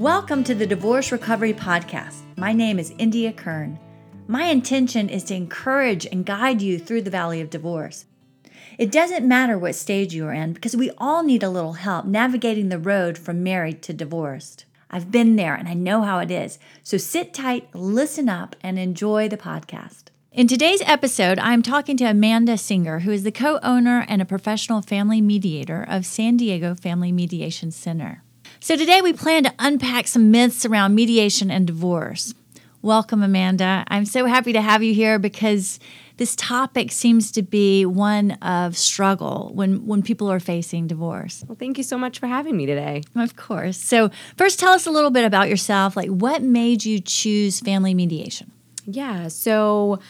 Welcome to the Divorce Recovery Podcast. My name is India Kern. My intention is to encourage and guide you through the valley of divorce. It doesn't matter what stage you are in because we all need a little help navigating the road from married to divorced. I've been there and I know how it is. So sit tight, listen up, and enjoy the podcast. In today's episode, I'm talking to Amanda Singer, who is the co owner and a professional family mediator of San Diego Family Mediation Center. So, today we plan to unpack some myths around mediation and divorce. Welcome, Amanda. I'm so happy to have you here because this topic seems to be one of struggle when, when people are facing divorce. Well, thank you so much for having me today. Of course. So, first, tell us a little bit about yourself. Like, what made you choose family mediation? Yeah. So,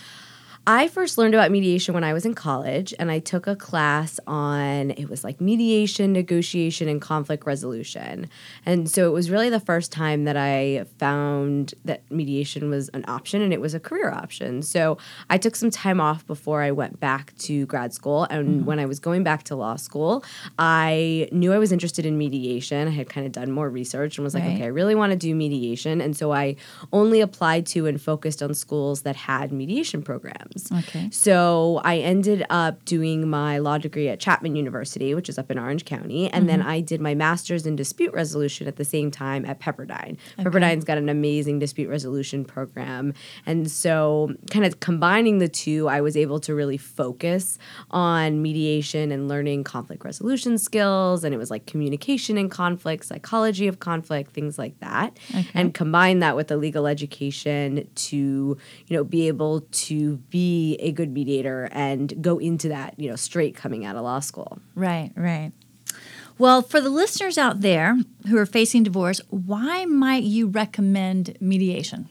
I first learned about mediation when I was in college, and I took a class on it was like mediation, negotiation, and conflict resolution. And so it was really the first time that I found that mediation was an option and it was a career option. So I took some time off before I went back to grad school. And mm-hmm. when I was going back to law school, I knew I was interested in mediation. I had kind of done more research and was like, right. okay, I really want to do mediation. And so I only applied to and focused on schools that had mediation programs programs. Okay. So I ended up doing my law degree at Chapman University, which is up in Orange County, and mm-hmm. then I did my master's in dispute resolution at the same time at Pepperdine. Okay. Pepperdine's got an amazing dispute resolution program, and so kind of combining the two, I was able to really focus on mediation and learning conflict resolution skills, and it was like communication and conflict, psychology of conflict, things like that, okay. and combine that with the legal education to you know be able to be be a good mediator and go into that, you know, straight coming out of law school. Right, right. Well, for the listeners out there who are facing divorce, why might you recommend mediation?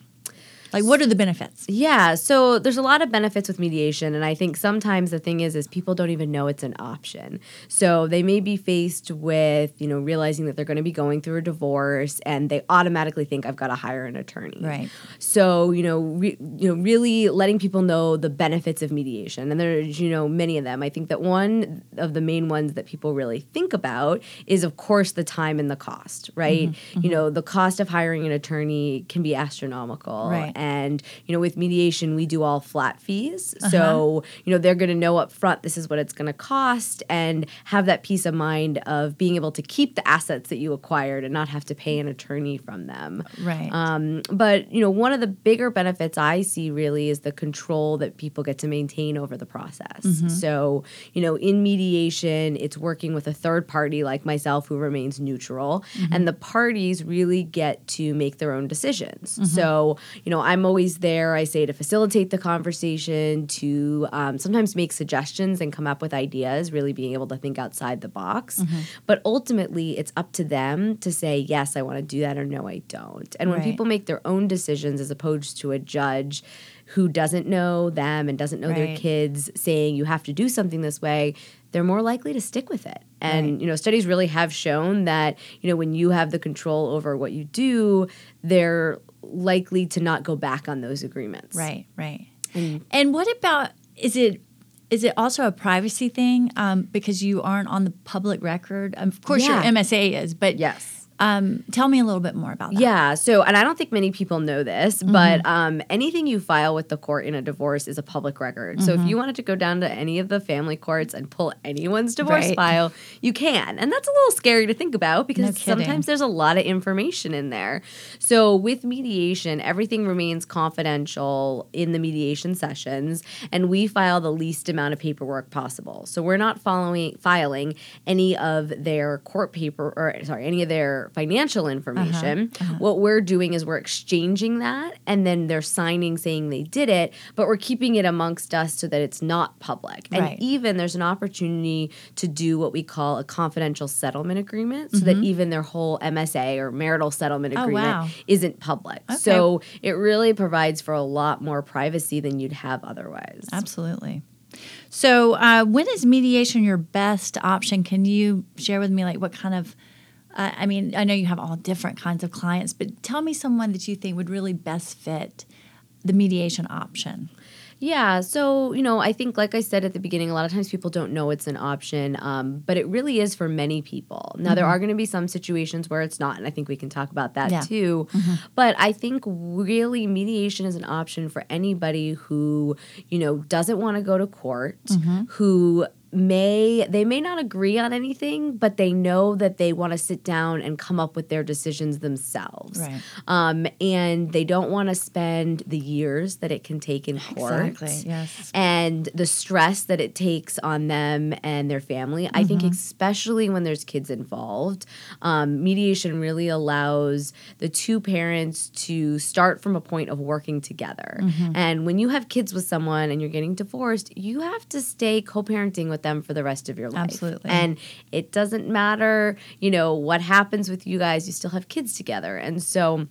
Like, what are the benefits? Yeah, so there's a lot of benefits with mediation, and I think sometimes the thing is, is people don't even know it's an option. So they may be faced with, you know, realizing that they're going to be going through a divorce, and they automatically think I've got to hire an attorney. Right. So you know, re- you know, really letting people know the benefits of mediation, and there's you know many of them. I think that one of the main ones that people really think about is, of course, the time and the cost. Right. Mm-hmm, you mm-hmm. know, the cost of hiring an attorney can be astronomical. Right and, you know, with mediation, we do all flat fees. Uh-huh. So, you know, they're going to know up front this is what it's going to cost and have that peace of mind of being able to keep the assets that you acquired and not have to pay an attorney from them. Right. Um, but, you know, one of the bigger benefits I see really is the control that people get to maintain over the process. Mm-hmm. So, you know, in mediation, it's working with a third party like myself who remains neutral, mm-hmm. and the parties really get to make their own decisions. Mm-hmm. So, you know, I'm always there, I say, to facilitate the conversation, to um, sometimes make suggestions and come up with ideas, really being able to think outside the box. Mm-hmm. But ultimately, it's up to them to say, yes, I want to do that, or no, I don't. And when right. people make their own decisions as opposed to a judge, who doesn't know them and doesn't know right. their kids saying you have to do something this way they're more likely to stick with it and right. you know studies really have shown that you know when you have the control over what you do they're likely to not go back on those agreements. Right, right. And, and what about is it is it also a privacy thing um, because you aren't on the public record? Of course, yeah. your MSA is, but yes um, tell me a little bit more about that. Yeah. So, and I don't think many people know this, mm-hmm. but um, anything you file with the court in a divorce is a public record. Mm-hmm. So, if mm-hmm. you wanted to go down to any of the family courts and pull anyone's divorce right. file, you can. And that's a little scary to think about because no sometimes there's a lot of information in there. So, with mediation, everything remains confidential in the mediation sessions, and we file the least amount of paperwork possible. So, we're not following filing any of their court paper or sorry, any of their financial information. Uh-huh, uh-huh. What we're doing is we're exchanging that and then they're signing saying they did it, but we're keeping it amongst us so that it's not public. And right. even there's an opportunity to do what we call a confidential settlement agreement so mm-hmm. that even their whole MSA or marital settlement agreement oh, wow. isn't public. Okay. So it really provides for a lot more privacy than you'd have otherwise. Absolutely. So, uh, when is mediation your best option? Can you share with me, like, what kind of uh, I mean, I know you have all different kinds of clients, but tell me someone that you think would really best fit the mediation option. Yeah. So, you know, I think, like I said at the beginning, a lot of times people don't know it's an option, um, but it really is for many people. Now, there are going to be some situations where it's not, and I think we can talk about that Mm-hmm. Too. But I think really mediation is an option for anybody who, you know, doesn't want to go to court, Mm-hmm. who may they may not agree on anything but they know that they want to sit down and come up with their decisions themselves Right. um, and they don't want to spend the years that it can take in court Exactly. Yes. and the stress that it takes on them and their family. I think, especially when there's kids involved, um, mediation really allows the two parents to start from a point of working together. And when you have kids with someone and you're getting divorced, you have to stay co parenting with them for the rest of your life. Absolutely. And it doesn't matter, you know, what happens with you guys, you still have kids together. And so,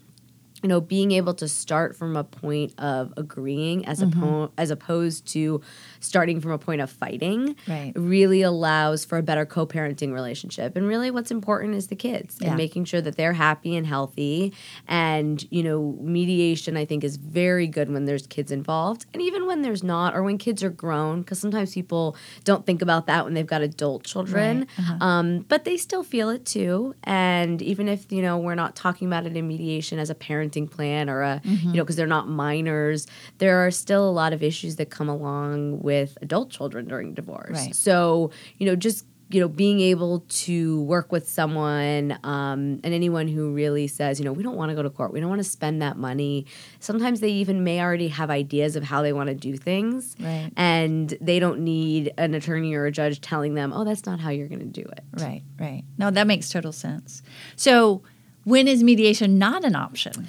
you know, being able to start from a point of agreeing as Mm-hmm. oppo- as opposed to starting from a point of fighting Right. really allows for a better co-parenting relationship. And really what's important is the kids Yeah. and making sure that they're happy and healthy. And, you know, mediation I think is very good when there's kids involved and even when there's not or when kids are grown because sometimes people don't think about that when they've got adult children. Right. Uh-huh. Um, but they still feel it too. And even if, you know, we're not talking about it in mediation as a parenting plan or a, Mm-hmm. you know, because they're not minors, there are still a lot of issues that come along with adult children during divorce. Right. So, you know, just you know, being able to work with someone um, and anyone who really says, you know, we don't want to go to court, we don't want to spend that money. Sometimes they even may already have ideas of how they want to do things, Right. and they don't need an attorney or a judge telling them, oh, that's not how you're going to do it. Right. Right. No, that makes total sense. So, when is mediation not an option?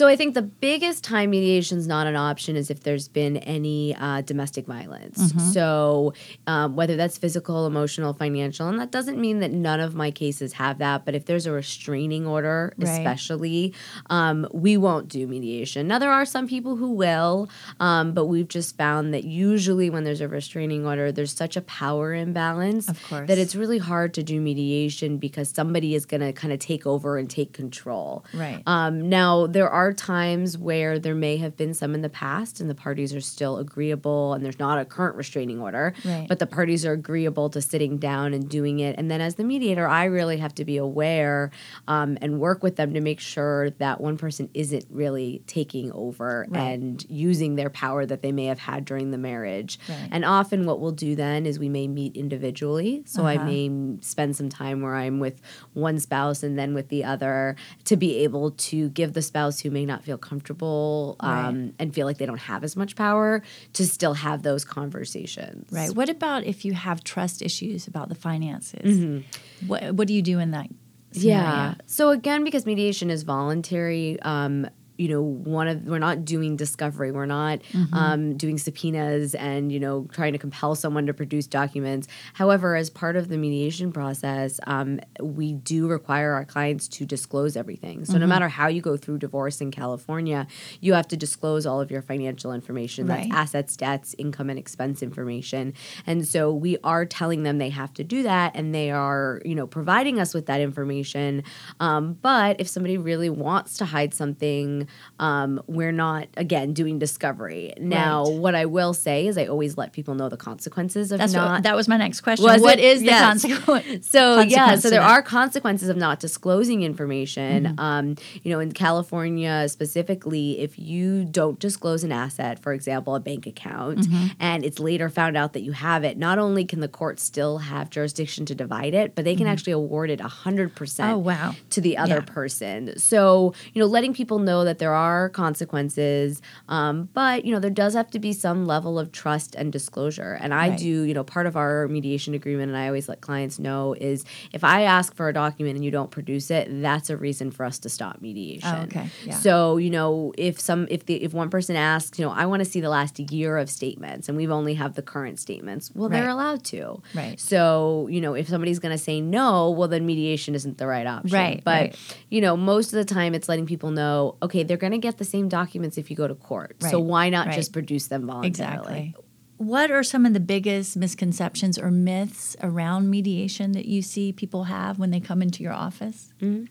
So I think the biggest time mediation is not an option is if there's been any uh, domestic violence. So um, whether that's physical, emotional, financial, and that doesn't mean that none of my cases have that. But if there's a restraining order, Right. especially, um, we won't do mediation. Now there are some people who will, um, but we've just found that usually when there's a restraining order, there's such a power imbalance that it's really hard to do mediation because somebody is going to kind of take over and take control. Right. Um, now, there are times where there may have been some in the past, and the parties are still agreeable, and there's not a current restraining order, Right. but the parties are agreeable to sitting down and doing it. And then, as the mediator, I really have to be aware um, and work with them to make sure that one person isn't really taking over Right. and using their power that they may have had during the marriage. Right. And often, what we'll do then is we may meet individually. So I Uh-huh. may spend some time where I'm with one spouse and then with the other to be able to give the spouse who may not feel comfortable um, Right. and feel like they don't have as much power to still have those conversations. Right. What about if you have trust issues about the finances? What What do you do in that? Scenario? Yeah. So again, because mediation is voluntary, um, you know, one of we're not doing discovery, we're not um, doing subpoenas and you know trying to compel someone to produce documents. However, as part of the mediation process, um, we do require our clients to disclose everything. So no matter how you go through divorce in California, you have to disclose all of your financial information. Right. That's assets, debts, income, and expense information. And so we are telling them they have to do that, and they are, you know, providing us with that information. Um, but if somebody really wants to hide something, um, we're not again doing discovery. Now, Right. what I will say is, I always let people know the consequences of That's not. what, that was my next question. Was What it? is the consequence? So yeah, so there are consequences of not disclosing information. Mm-hmm. Um, you know, in California specifically, if you don't disclose an asset, for example, a bank account, Mm-hmm. and it's later found out that you have it, not only can the court still have jurisdiction to divide it, but they can actually award it hundred percent Mm-hmm. Oh wow. to the other Yeah. person. So, you know, letting people know that there are consequences, um, but, you know, there does have to be some level of trust and disclosure. And I Right. do, you know, part of our mediation agreement, and I always let clients know is if I ask for a document and you don't produce it, that's a reason for us to stop mediation. Oh, okay. Yeah. So, you know, if some if the if one person asks, you know, I want to see the last year of statements and we've only have the current statements, well, they're allowed to. Right. So, you know, if somebody's going to say no, well, then mediation isn't the right option. Right, But, right. you know, most of the time it's letting people know, okay, they're going to get the same documents if you go to court. So why not right. just produce them voluntarily? Exactly. What are some of the biggest misconceptions or myths around mediation that you see people have when they come into your office? Mm-hmm.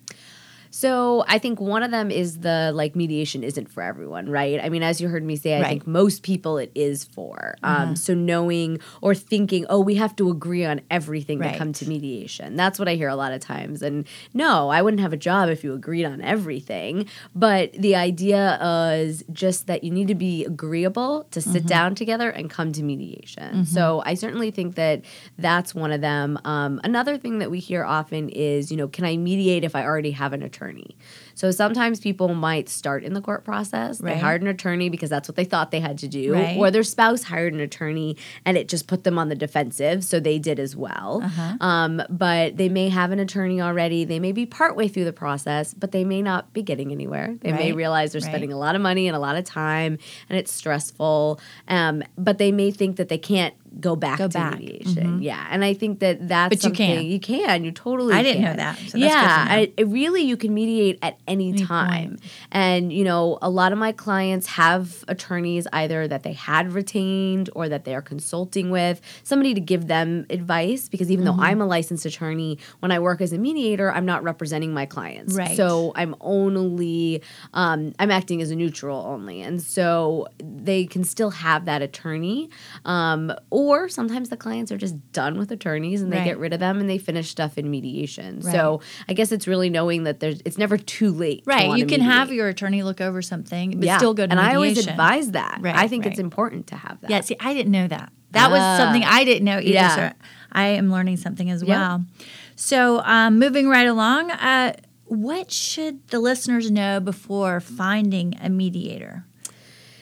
So I think one of them is the like mediation isn't for everyone, right? I mean, as you heard me say, I Right. think most people it is for. Um, so knowing or thinking, oh, we have to agree on everything Right. to come to mediation. That's what I hear a lot of times. And no, I wouldn't have a job if you agreed on everything. But the idea is just that you need to be agreeable to sit down together and come to mediation. So I certainly think that that's one of them. Um, another thing that we hear often is, you know, can I mediate if I already have an attorney? So sometimes people might start in the court process. They hired an attorney because that's what they thought they had to do, Right. or their spouse hired an attorney and it just put them on the defensive, so they did as well. Uh-huh. Um, but they may have an attorney already. They may be partway through the process, but they may not be getting anywhere. They may realize they're Right. spending a lot of money and a lot of time, and it's stressful. Um, but they may think that they can't go back Go to back. Mm-hmm. mediation. Yeah, and I think that that's But you can. you can. You totally. I didn't know can. that, so that's yeah, know. I, really, you can mediate at any, Any time. point. And, you know, a lot of my clients have attorneys either that they had retained or that they are consulting with, somebody to give them advice. Because even Mm-hmm. though I'm a licensed attorney, when I work as a mediator, I'm not representing my clients. Right. So I'm only, um, I'm acting as a neutral only. And so they can still have that attorney. Um, or sometimes the clients are just done with attorneys and they Right. get rid of them and they finish stuff in mediation. So I guess it's really knowing that there's, it's never too late. Right. You can have your attorney look over something, but still go to and mediation. I always advise that. Right, I think it's important to have that. Yeah, see, I didn't know that. That was Ah. something I didn't know either. Yeah. So I am learning something as Yeah. well. So, um, moving right along, uh, what should the listeners know before finding a mediator?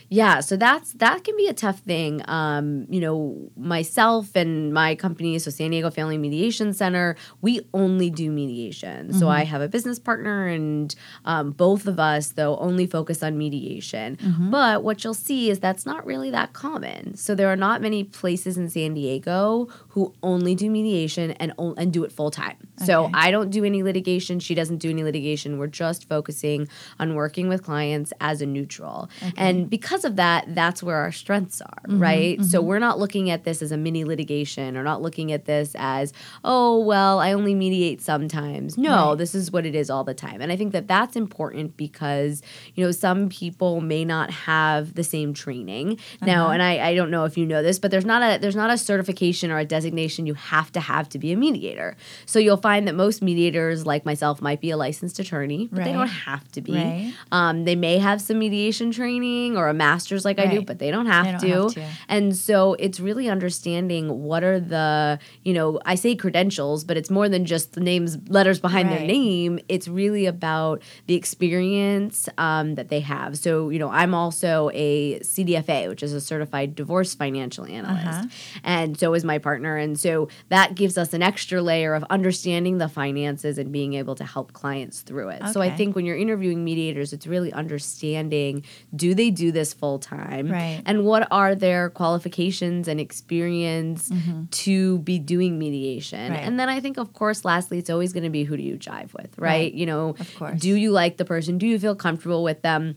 Yeah, so that's that can be a tough thing. Um, you know, myself and my company, so San Diego Family Mediation Center, we only do mediation. So I have a business partner, and um, both of us though only focus on mediation. But what you'll see is that's not really that common. So there are not many places in San Diego who only do mediation and and do it full time. So I don't do any litigation. She doesn't do any litigation. We're just focusing on working with clients as a neutral. And because of that, that's where our strengths are, mm-hmm, right? So mm-hmm. we're not looking at this as a mini litigation or not looking at this as, oh, well, I only mediate sometimes. No, this is what it is all the time. And I think that that's important because, you know, some people may not have the same training. Now, uh-huh. and I, I don't know if you know this, but there's not a there's not a certification or a designation you have to have to be a mediator. So you'll find that most mediators, like myself, might be a licensed attorney, but they don't have to be. Right. Um, they may have some mediation training or a master's like I do, but they don't have, They don't to. have to. And so it's really understanding what are the, you know, I say credentials, but it's more than just the names, letters behind their name. It's really about the experience um, that they have. So, you know, I'm also a CDFA, which is a certified divorce financial analyst. Uh-huh. And so is my partner. And so that gives us an extra layer of understanding the finances and being able to help clients through it. So I think when you're interviewing mediators, it's really understanding do they do this full time? Right. And what are their qualifications and experience to be doing mediation? Mm-hmm. Right. And then I think, of course, lastly, it's always going to be who do you jive with, right? Right. You know, Of course. do you like the person? Do you feel comfortable with them?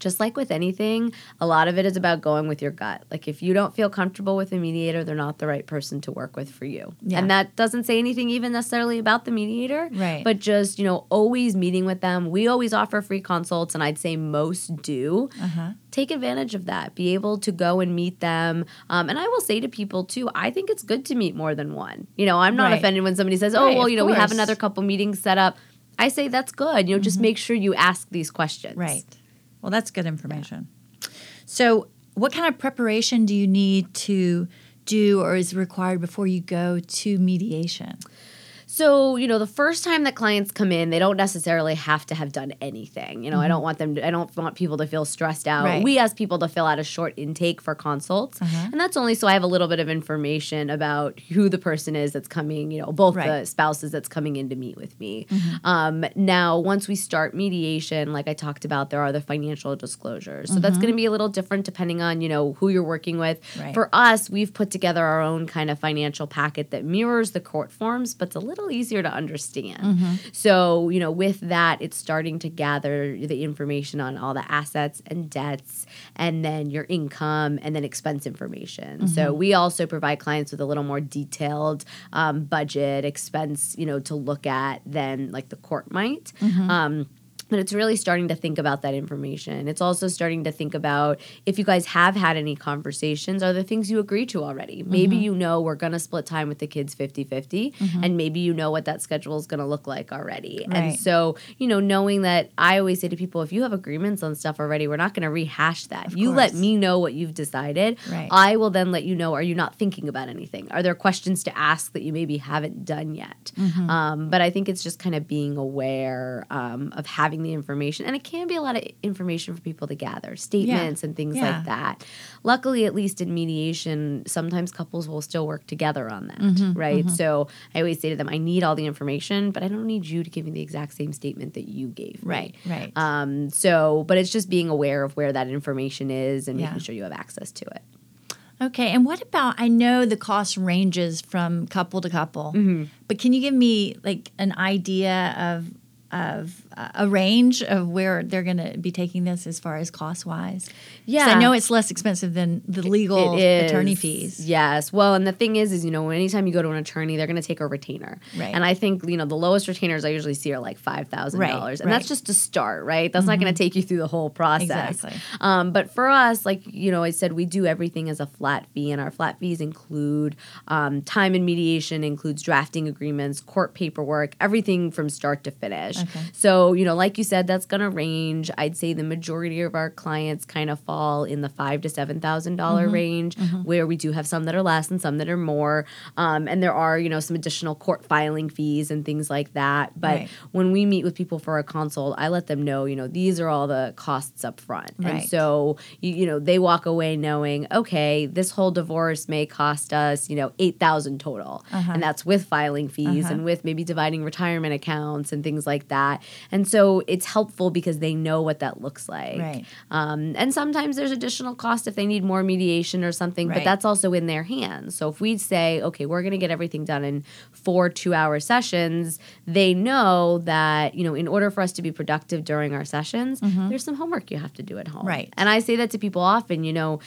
Just like with anything, a lot of it is about going with your gut. Like if you don't feel comfortable with a mediator, they're not the right person to work with for you. Yeah. And that doesn't say anything even necessarily about the mediator. Right. But just, you know, always meeting with them. We always offer free consults and I'd say most do Uh-huh. take advantage of that be able to go and meet them um, and i will say to people too i think it's good to meet more than one you know i'm not Right. offended when somebody says oh Right, well you know we have another couple meetings set up i say that's good you know just make sure you ask these questions Right. Well, that's good information. So, what kind of preparation do you need to do or is required before you go to mediation? So, you know, the first time that clients come in, they don't necessarily have to have done anything. You know, I don't want them to, I don't want people to feel stressed out. Mm-hmm. Right. We ask people to fill out a short intake for consults. Uh-huh. And that's only so I have a little bit of information about who the person is that's coming, you know, both Right. Mm-hmm. the spouses that's coming in to meet with me. Um, now, once we start mediation, like I talked about, there are the financial disclosures. So that's going to be a little different depending on, you know, who you're working with. Mm-hmm. Right. For us, we've put together our own kind of financial packet that mirrors the court forms, but it's a little little easier to understand. So, you know, with that, it's starting to gather the information on all the assets and debts, and then your income, and then expense information. So, we also provide clients with a little more detailed um, budget expense, you know, to look at than like the court might. Um, but it's really starting to think about that information. It's also starting to think about if you guys have had any conversations, are there things you agree to already? Maybe you know we're going to split time with the kids 50 50, and maybe you know what that schedule is going to look like already. Right. And so, you know, knowing that I always say to people, if you have agreements on stuff already, we're not going to rehash that. you let me know what you've decided. Right. I will then let you know, are you not thinking about anything? Are there questions to ask that you maybe haven't done yet? Mm-hmm. Um, but I think it's just kind of being aware um, of having the information. And it can be a lot of information for people to gather, statements and things Yeah. like that. Luckily, at least in mediation, sometimes couples will still work together on that, Mm-hmm, right? So I always say to them, I need all the information, but I don't need you to give me the exact same statement that you gave me. Right, right. Um, so, but it's just being aware of where that information is and Yeah. making sure you have access to it. Okay, and what about? I know the cost ranges from couple to couple, Mm-hmm. but can you give me like an idea of of uh, a range of where they're going to be taking this as far as cost wise? Yeah. I know it's less expensive than the legal attorney fees. Yes. Well, and the thing is, is you know, anytime you go to an attorney, they're going to take a retainer. Right. And I think you know the lowest retainers I usually see are like five thousand dollars, Right, and that's just to start, right? That's not going to take you through the whole process. Exactly. Um, but for us, like you know, I said we do everything as a flat fee, and our flat fees include um, time and mediation, includes drafting agreements, court paperwork, everything from start to finish. Okay. So you know, like you said, that's going to range. I'd say the majority of our clients kind of fall in the five to seven thousand Mm-hmm. range, where we do have some that are less and some that are more. Um, and there are you know some additional court filing fees and things like that. But Right. when we meet with people for a consult, I let them know, you know, these are all the costs up front. And Right. so, you, you know, they walk away knowing, okay, this whole divorce may cost us, you know, 8000 total. Uh-huh. And that's with filing fees and with maybe dividing retirement accounts and things like that. And so it's helpful because they know what that looks like. Right. Um, and sometimes there's additional cost if they need more mediation or something, Right. but that's also in their hands. So if we say, okay, we're going to get everything done in four two hour sessions, they know that, you know, in order for us to be productive during our sessions, there's some homework you have to do at home. Mm-hmm. Right. And I say that to people often, you know,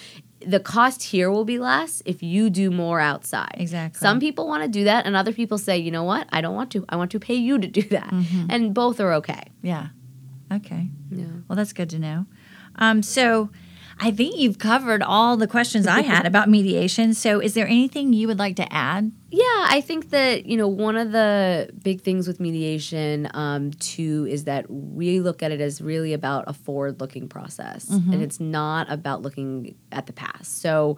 the cost here will be less if you do more outside. Exactly. Some people want to do that, and other people say, you know what, I don't want to. I want to pay you to do that. Mm-hmm. And both are okay. Yeah. Okay. Yeah. Well, that's good to know. Um, so I think you've covered all the questions I had about mediation. So is there anything you would like to add? Yeah, I think that you know one of the big things with mediation um, too is that we look at it as really about a forward-looking process, and it's not about looking at the past. So.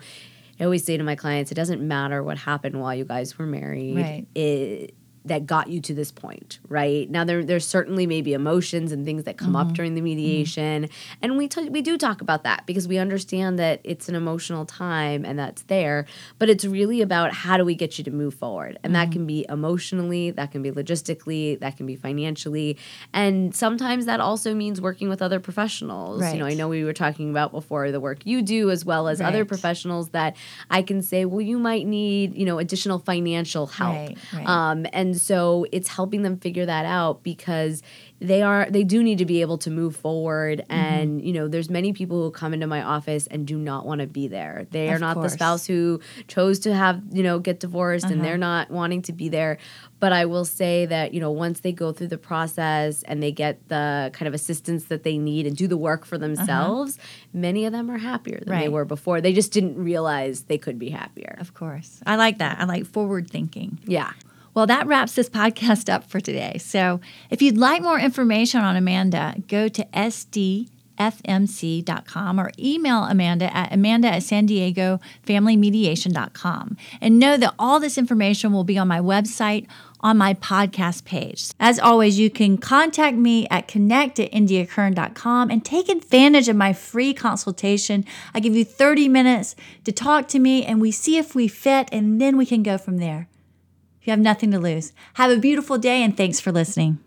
I always say to my clients, it doesn't matter what happened while you guys were married. Right. It, that got you to this point, right? Now there there's certainly maybe emotions and things that come up during the mediation, and we t- we do talk about that because we understand that it's an emotional time and that's there, but it's really about how do we get you to move forward, and that can be emotionally, that can be logistically, that can be financially, and sometimes that also means working with other professionals. You know, I know we were talking about before the work you do as well as other professionals that I can say, well, you might need you know additional financial help. Right, right. Um, and so it's helping them figure that out because they are they do need to be able to move forward. Mm-hmm. And you know, there's many people who come into my office and do not want to be there. They are not course. the spouse who chose to have you know get divorced, and Uh-huh. they're not wanting to be there. But I will say that you know once they go through the process and they get the kind of assistance that they need and do the work for themselves, many of them are happier than they Uh-huh. Were before. They just didn't realize they could be happier. Of course. I like that. I like forward thinking. Yeah. Well, that wraps this podcast up for today. So if you'd like more information on Amanda, go to sdfmc.com or email Amanda at amanda at san diego familymediation.com. And know that all this information will be on my website on my podcast page. As always, you can contact me at connect at indiakern.com and take advantage of my free consultation. I give you 30 minutes to talk to me and we see if we fit and then we can go from there. You have nothing to lose. Have a beautiful day and thanks for listening.